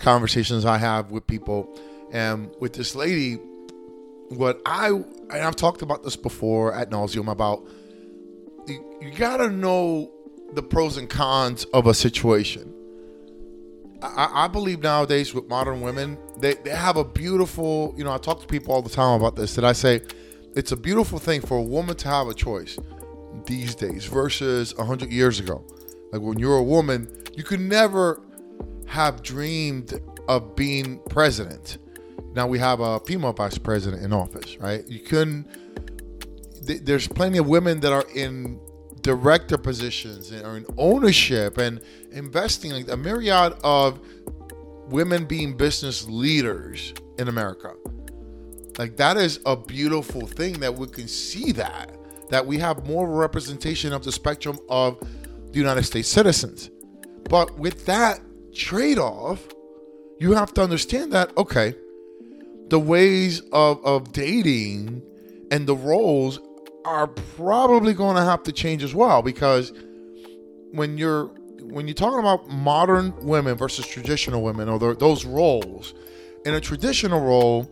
conversations I have with people, and with this lady, what I and I've talked about this before at nauseum about you, you gotta know the pros and cons of a situation. I, I believe nowadays with modern women, they, they have a beautiful, you know, I talk to people all the time about this, that I say it's a beautiful thing for a woman to have a choice these days versus 100 years ago. Like when you're a woman, you could never have dreamed of being president. Now we have a female vice president in office, right? You couldn't. There's plenty of women that are in director positions and are in ownership and investing. Like a myriad of women being business leaders in America. Like that is a beautiful thing that we can see that that we have more representation of the spectrum of the United States citizens. But with that trade-off, you have to understand that okay, the ways of, of dating and the roles are probably going to have to change as well because when you're when you're talking about modern women versus traditional women or the, those roles in a traditional role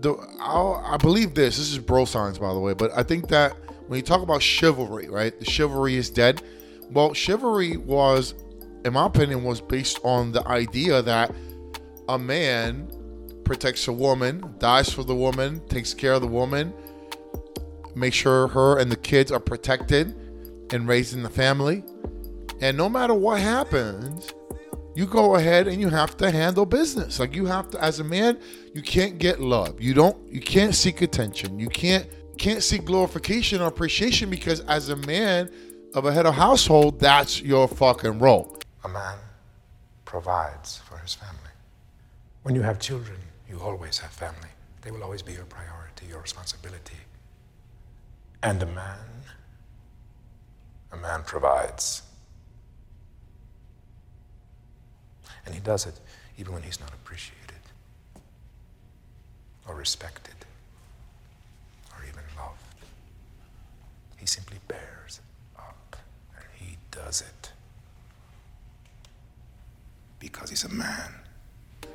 the I'll, i believe this this is bro science by the way but i think that when you talk about chivalry right the chivalry is dead. Well chivalry was in my opinion was based on the idea that a man protects a woman dies for the woman takes care of the woman make sure her and the kids are protected and raising the family. And no matter what happens, you go ahead and you have to handle business. Like you have to, as a man, you can't get love. You don't. You can't seek attention. You can't can't seek glorification or appreciation because as a man of a head of household, that's your fucking role. A man provides for his family. When you have children, you always have family. They will always be your priority, your responsibility. And a man, a man provides. And he does it even when he's not appreciated or respected or even loved. He simply bears up and he does it because he's a man.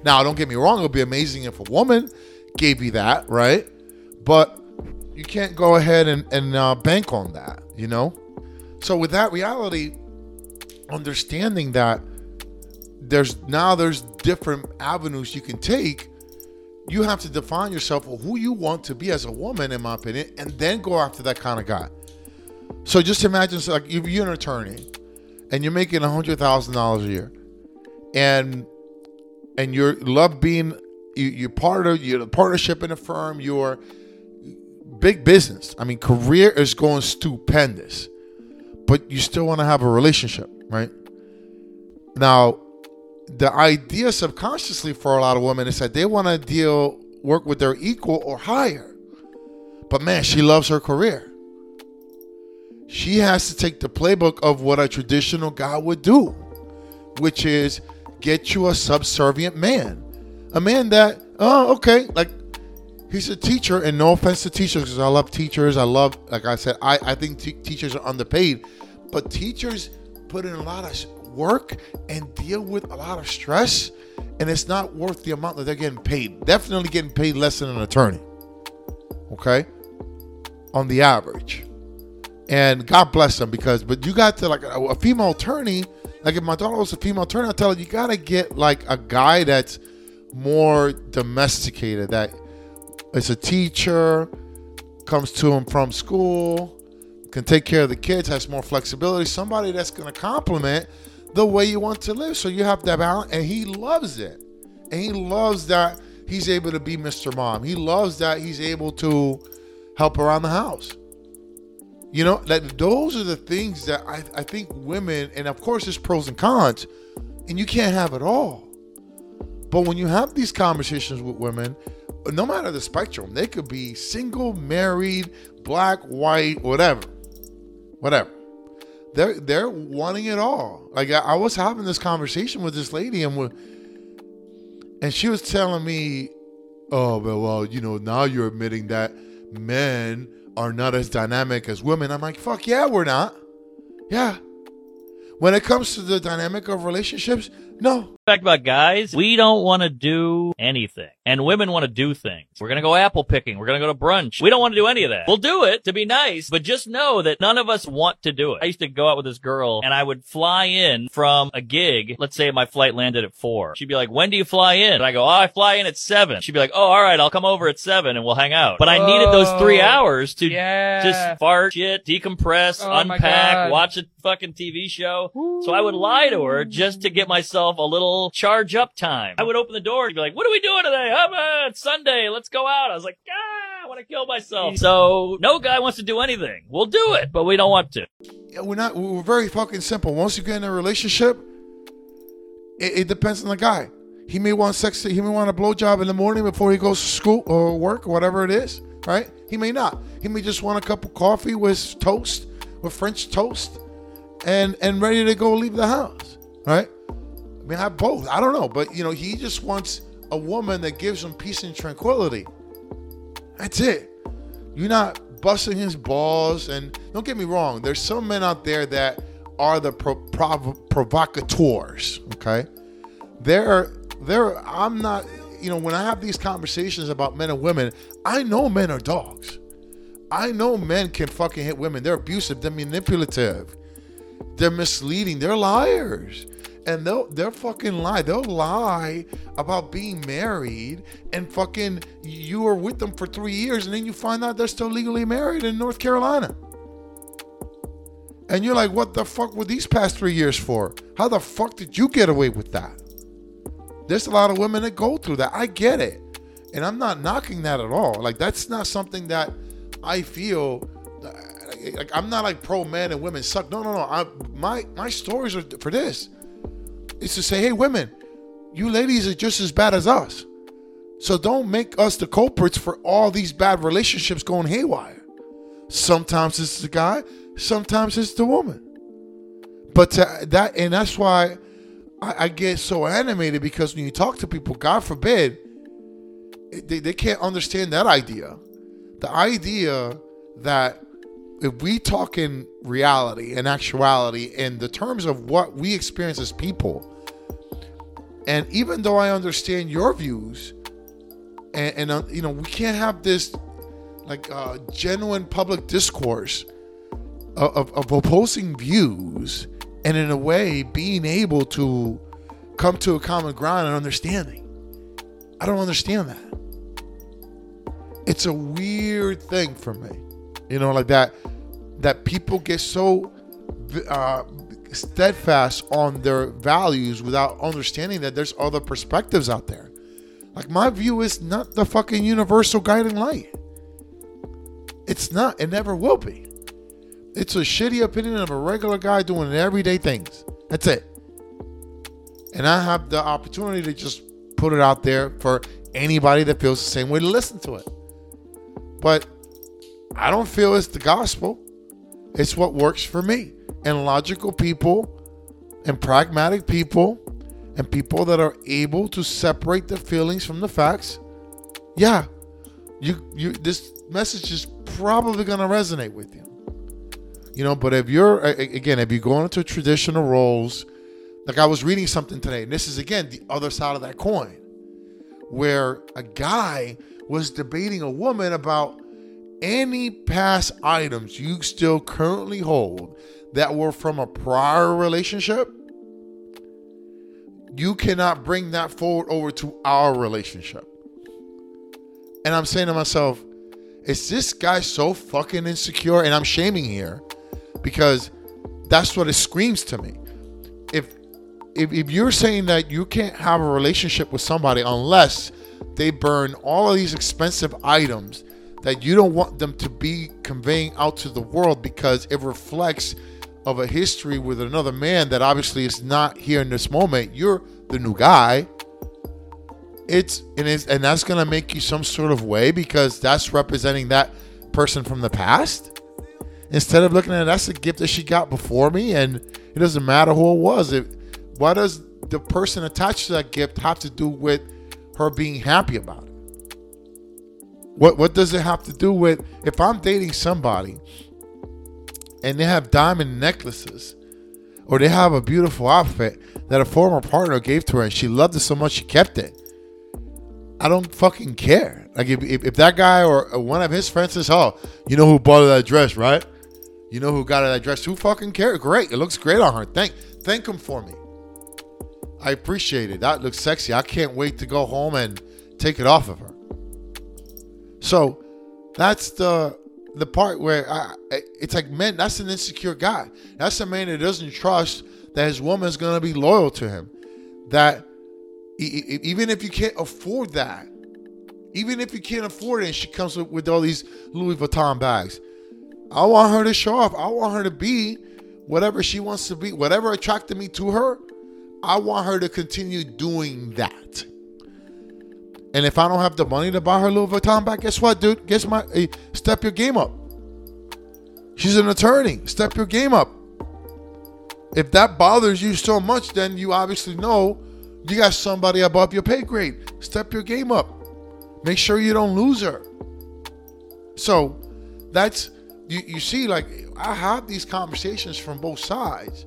Now, don't get me wrong, it would be amazing if a woman gave you that, right? But you can't go ahead and, and uh, bank on that, you know? So with that reality, understanding that there's now there's different avenues you can take, you have to define yourself or who you want to be as a woman, in my opinion, and then go after that kind of guy. So just imagine so like if you're an attorney and you're making a hundred thousand dollars a year and and you love being you, you're part of you're a partnership in a firm, you're big business. I mean, career is going stupendous, but you still want to have a relationship, right? Now, the idea subconsciously for a lot of women is that they want to deal work with their equal or higher. But man, she loves her career. She has to take the playbook of what a traditional guy would do, which is get you a subservient man. A man that, oh, okay, like he's a teacher, and no offense to teachers, because I love teachers. I love, like I said, I, I think t- teachers are underpaid, but teachers put in a lot of work and deal with a lot of stress, and it's not worth the amount that they're getting paid. Definitely getting paid less than an attorney. Okay, on the average, and God bless them because, but you got to like a, a female attorney. Like if my daughter was a female turn, I tell her you gotta get like a guy that's more domesticated that is a teacher, comes to him from school, can take care of the kids, has more flexibility, somebody that's to complement the way you want to live. So you have that balance, and he loves it. And he loves that he's able to be Mr. Mom. He loves that he's able to help around the house. You know, that those are the things that I, I think women, and of course, there's pros and cons, and you can't have it all. But when you have these conversations with women, no matter the spectrum, they could be single, married, black, white, whatever, whatever. They're they're wanting it all. Like I, I was having this conversation with this lady, and we and she was telling me, "Oh, well, well, you know, now you're admitting that men are not as dynamic as women." I'm like, "Fuck yeah, we're not. Yeah, When it comes to the dynamic of relationships, no. Fact about guys, we don't want to do anything. And women want to do things. We're going to go apple picking. We're going to go to brunch. We don't want to do any of that. We'll do it to be nice, but just know that none of us want to do it. I used to go out with this girl and I would fly in from a gig. Let's say my flight landed at four. She'd be like, when do you fly in? And I go, oh, I fly in at seven. She'd be like, oh, all right, I'll come over at seven and we'll hang out. But I needed those three hours to yeah. just fart, shit, decompress, Oh unpack, watch a fucking TV show. So I would lie to her just to get myself a little charge up time. I would open the door and be like, what are we doing today? It's Sunday. Let's go out. I was like, ah, I want to kill myself. So no guy wants to do anything. We'll do it, but we don't want to. Yeah, we're not. We're very fucking simple. Once you get in a relationship, it, it depends on the guy. He may want sex. He may want a blowjob in the morning before he goes to school or work or whatever it is. Right? He may not. He may just want a cup of coffee with toast, with French toast, and and ready to go leave the house. Right? I mean, have both. I don't know, but you know, he just wants a woman that gives him peace and tranquility. That's it. You're not busting his balls. And don't get me wrong, there's some men out there that are the pro- prov- provocateurs. Okay, they're they're. I'm not. You know, when I have these conversations about men and women, I know men are dogs. I know men can fucking hit women. They're abusive. They're manipulative. They're misleading. They're liars. And they'll they're fucking lie. They'll lie about being married and fucking you were with them for three years and then you find out they're still legally married in North Carolina. And you're like, what the fuck were these past three years for? How the fuck did you get away with that? There's a lot of women that go through that. I get it. And I'm not knocking that at all. Like that's not something that I feel like I'm not like pro men and women suck. No, no, no. I, my my stories are for this. It's to say, hey, women, you ladies are just as bad as us. So don't make us the culprits for all these bad relationships going haywire. Sometimes it's the guy, sometimes it's the woman. But that and that's why I, I get so animated because when you talk to people, God forbid, they, they can't understand that idea. The idea that if we talk in reality and actuality in the terms of what we experience as people, and even though I understand your views, and, and uh, you know, we can't have this like uh, genuine public discourse of, of, of opposing views, and in a way being able to come to a common ground and understanding. I don't understand that. It's a weird thing for me, you know, like that. That people get so uh, steadfast on their values without understanding that there's other perspectives out there. Like my view is not the fucking universal guiding light. It's not. It never will be. It's a shitty opinion of a regular guy doing everyday things. That's it. And I have the opportunity to just put it out there for anybody that feels the same way to listen to it. But I don't feel it's the gospel. It's what works for me. And logical people and pragmatic people and people that are able to separate the feelings from the facts. Yeah. You you this message is probably going to resonate with you. You know, but if you're again, if you go into traditional roles, like I was reading something today, and this is again the other side of that coin, where a guy was debating a woman about any past items you still currently hold that were from a prior relationship. You cannot bring that forward over to our relationship. And I'm saying to myself, is this guy so fucking insecure? And I'm shaming here because that's what it screams to me. If if, if you're saying that you can't have a relationship with somebody unless they burn all of these expensive items that you don't want them to be conveying out to the world because it reflects of a history with another man that obviously is not here in this moment. You're the new guy. It's and it's and that's gonna make you some sort of way because that's representing that person from the past. Instead of looking at that's a gift that she got before me and it doesn't matter who it was. It what does the person attached to that gift have to do with her being happy about it what what does it have to do with if i'm dating somebody and they have diamond necklaces or they have a beautiful outfit that a former partner gave to her and she loved it so much she kept it. I don't fucking care. Like if, if, if that guy or one of his friends says, "Oh, you know who bought her that dress, right? You know who got her that dress? Who fucking cares? Great, it looks great on her. Thank thank him for me. I appreciate it. That looks sexy. I can't wait to go home and take it off of her. So that's the the part where I, it's like, man, that's an insecure guy. That's a man that doesn't trust that his woman's gonna be loyal to him. That even if you can't afford that, even if you can't afford it, and she comes with, with all these Louis Vuitton bags, I want her to show off. I want her to be whatever she wants to be. Whatever attracted me to her, I want her to continue doing that. And if I don't have the money to buy her Louis Vuitton bag, guess what, dude? Guess my step your game up. She's an attorney. Step your game up. If that bothers you so much, then you obviously know you got somebody above your pay grade. Step your game up. Make sure you don't lose her. So that's you, you see, like I have these conversations from both sides,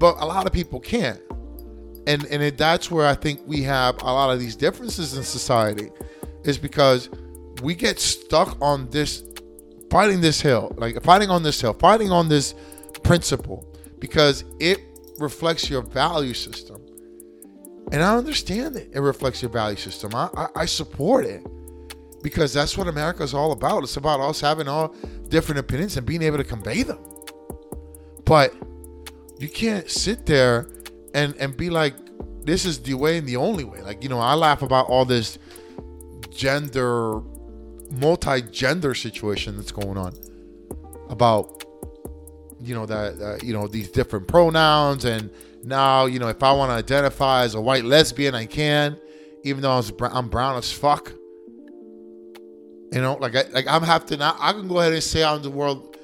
but a lot of people can't. And and that's where I think we have a lot of these differences in society, is because we get stuck on this fighting this hill, like fighting on this hill, fighting on this principle, because it reflects your value system. And I understand it. It reflects your value system. I, I, I support it because that's what America is all about. It's about us having all different opinions and being able to convey them. But you can't sit there and and be like, this is the way and the only way. Like, you know, I laugh about all this gender, multi-gender situation that's going on about you know that uh, you know these different pronouns and now you know if I want to identify as a white lesbian I can even though I'm brown as fuck you know, like I, like I'm have to now. I can go ahead and say out in the world,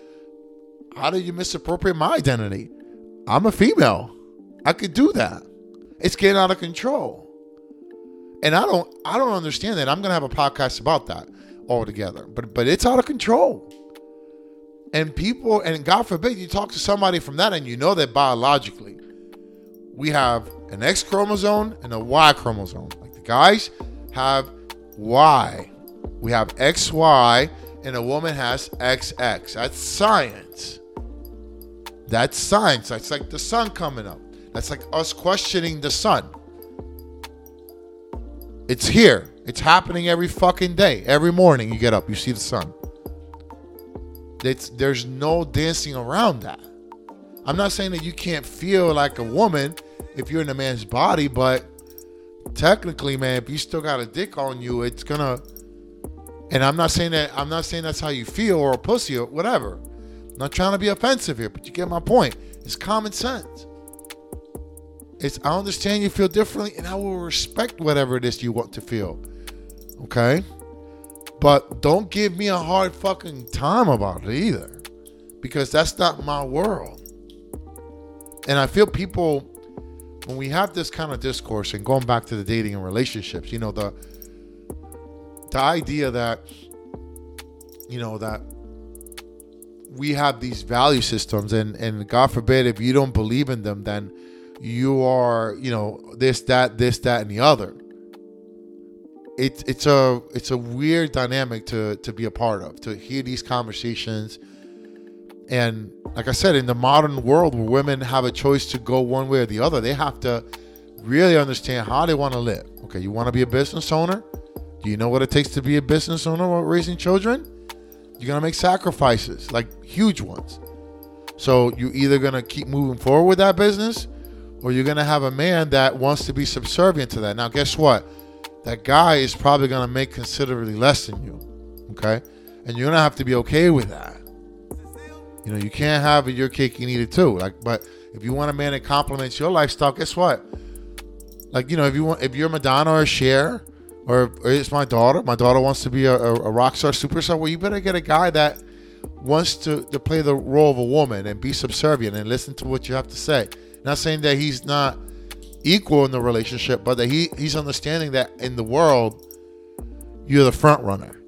how did you misappropriate my identity? I'm a female. I could do that. It's getting out of control, and I don't I don't understand that. I'm gonna have a podcast about that altogether. But but it's out of control, and people and God forbid you talk to somebody from that and you know that biologically we have an X chromosome and a Y chromosome. Like the guys have Y we have XY, and a woman has XX. That's science. That's science. That's like the sun coming up. That's like us questioning the sun. It's here. It's happening every fucking day. Every morning you get up, you see the sun. It's there's no dancing around that. I'm not saying that you can't feel like a woman if you're in a man's body, but technically, man, if you still got a dick on you, it's gonna and I'm not saying that I'm not saying that's how you feel or a pussy or whatever. I'm not trying to be offensive here, but you get my point. It's common sense. It's I understand you feel differently and I will respect whatever it is you want to feel. Okay? But don't give me a hard fucking time about it either. Because that's not my world. And I feel people when we have this kind of discourse and going back to the dating and relationships, you know, the the idea that you know that we have these value systems and and god forbid if you don't believe in them then you are you know this that this that and the other it's it's a it's a weird dynamic to to be a part of to hear these conversations and like i said in the modern world where women have a choice to go one way or the other they have to really understand how they want to live okay you want to be a business owner do you know what it takes to be a business owner while raising children? You're gonna make sacrifices, like huge ones. So you're either gonna keep moving forward with that business, or you're gonna have a man that wants to be subservient to that. Now, guess what? That guy is probably gonna make considerably less than you. Okay, and you're gonna have to be okay with that. You know, you can't have your cake and eat it too. Like, but if you want a man that complements your lifestyle, guess what? Like, you know, if you want, if you're Madonna or Cher, or, it's my daughter. My daughter wants to be a, a, a rock star, superstar. Well, you better get a guy that wants to, to play the role of a woman and be subservient and listen to what you have to say. Not saying that he's not equal in the relationship, but that he, he's understanding that in the world, you're the front runner.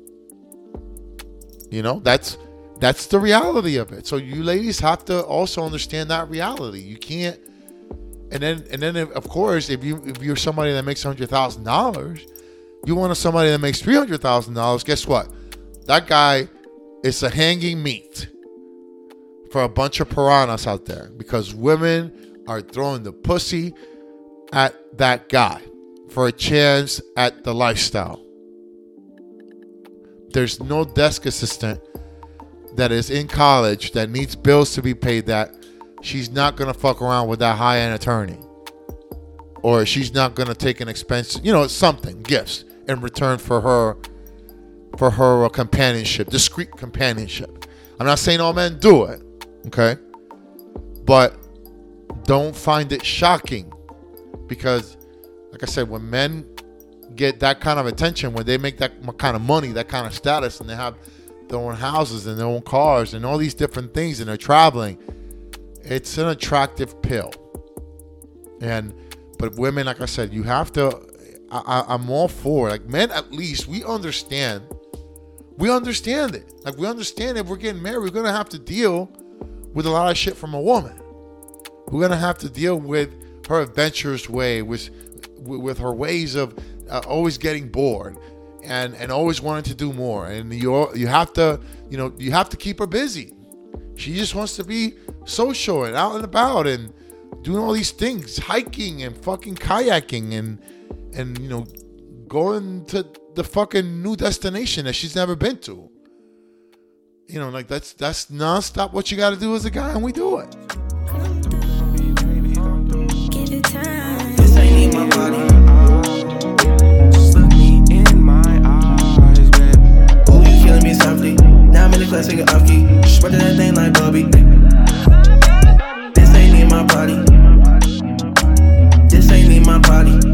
You know, that's that's the reality of it. So you ladies have to also understand that reality. You can't and then and then if, of course if you if you're somebody that makes hundred thousand dollars, you want somebody that makes three hundred thousand dollars. Guess what? That guy is a hanging meat for a bunch of piranhas out there because women are throwing the pussy at that guy for a chance at the lifestyle. There's no desk assistant that is in college that needs bills to be paid that she's not gonna fuck around with that high end attorney. Or she's not gonna take an expense, you know, something, gifts in return for her for her uh, companionship, discreet companionship. I'm not saying all men do it, okay? But don't find it shocking because like I said, when men get that kind of attention, when they make that kind of money, that kind of status, and they have their own houses and their own cars and all these different things, and they're traveling, it's an attractive pill. And but women, like I said, you have to. I, I'm all for like men. At least we understand. We understand it. Like we understand if we're getting married, we're gonna have to deal with a lot of shit from a woman. We're gonna have to deal with her adventurous way, with with her ways of uh, always getting bored and and always wanting to do more. And you you have to you know you have to keep her busy. She just wants to be social and out and about and doing all these things, hiking and fucking kayaking and and you know going to the fucking new destination that she's never been to. You know, like that's that's nonstop what you got to do as a guy, and we do it. class nigga off key. Spread that thing like Bobby. This ain't in my body. This ain't in my body.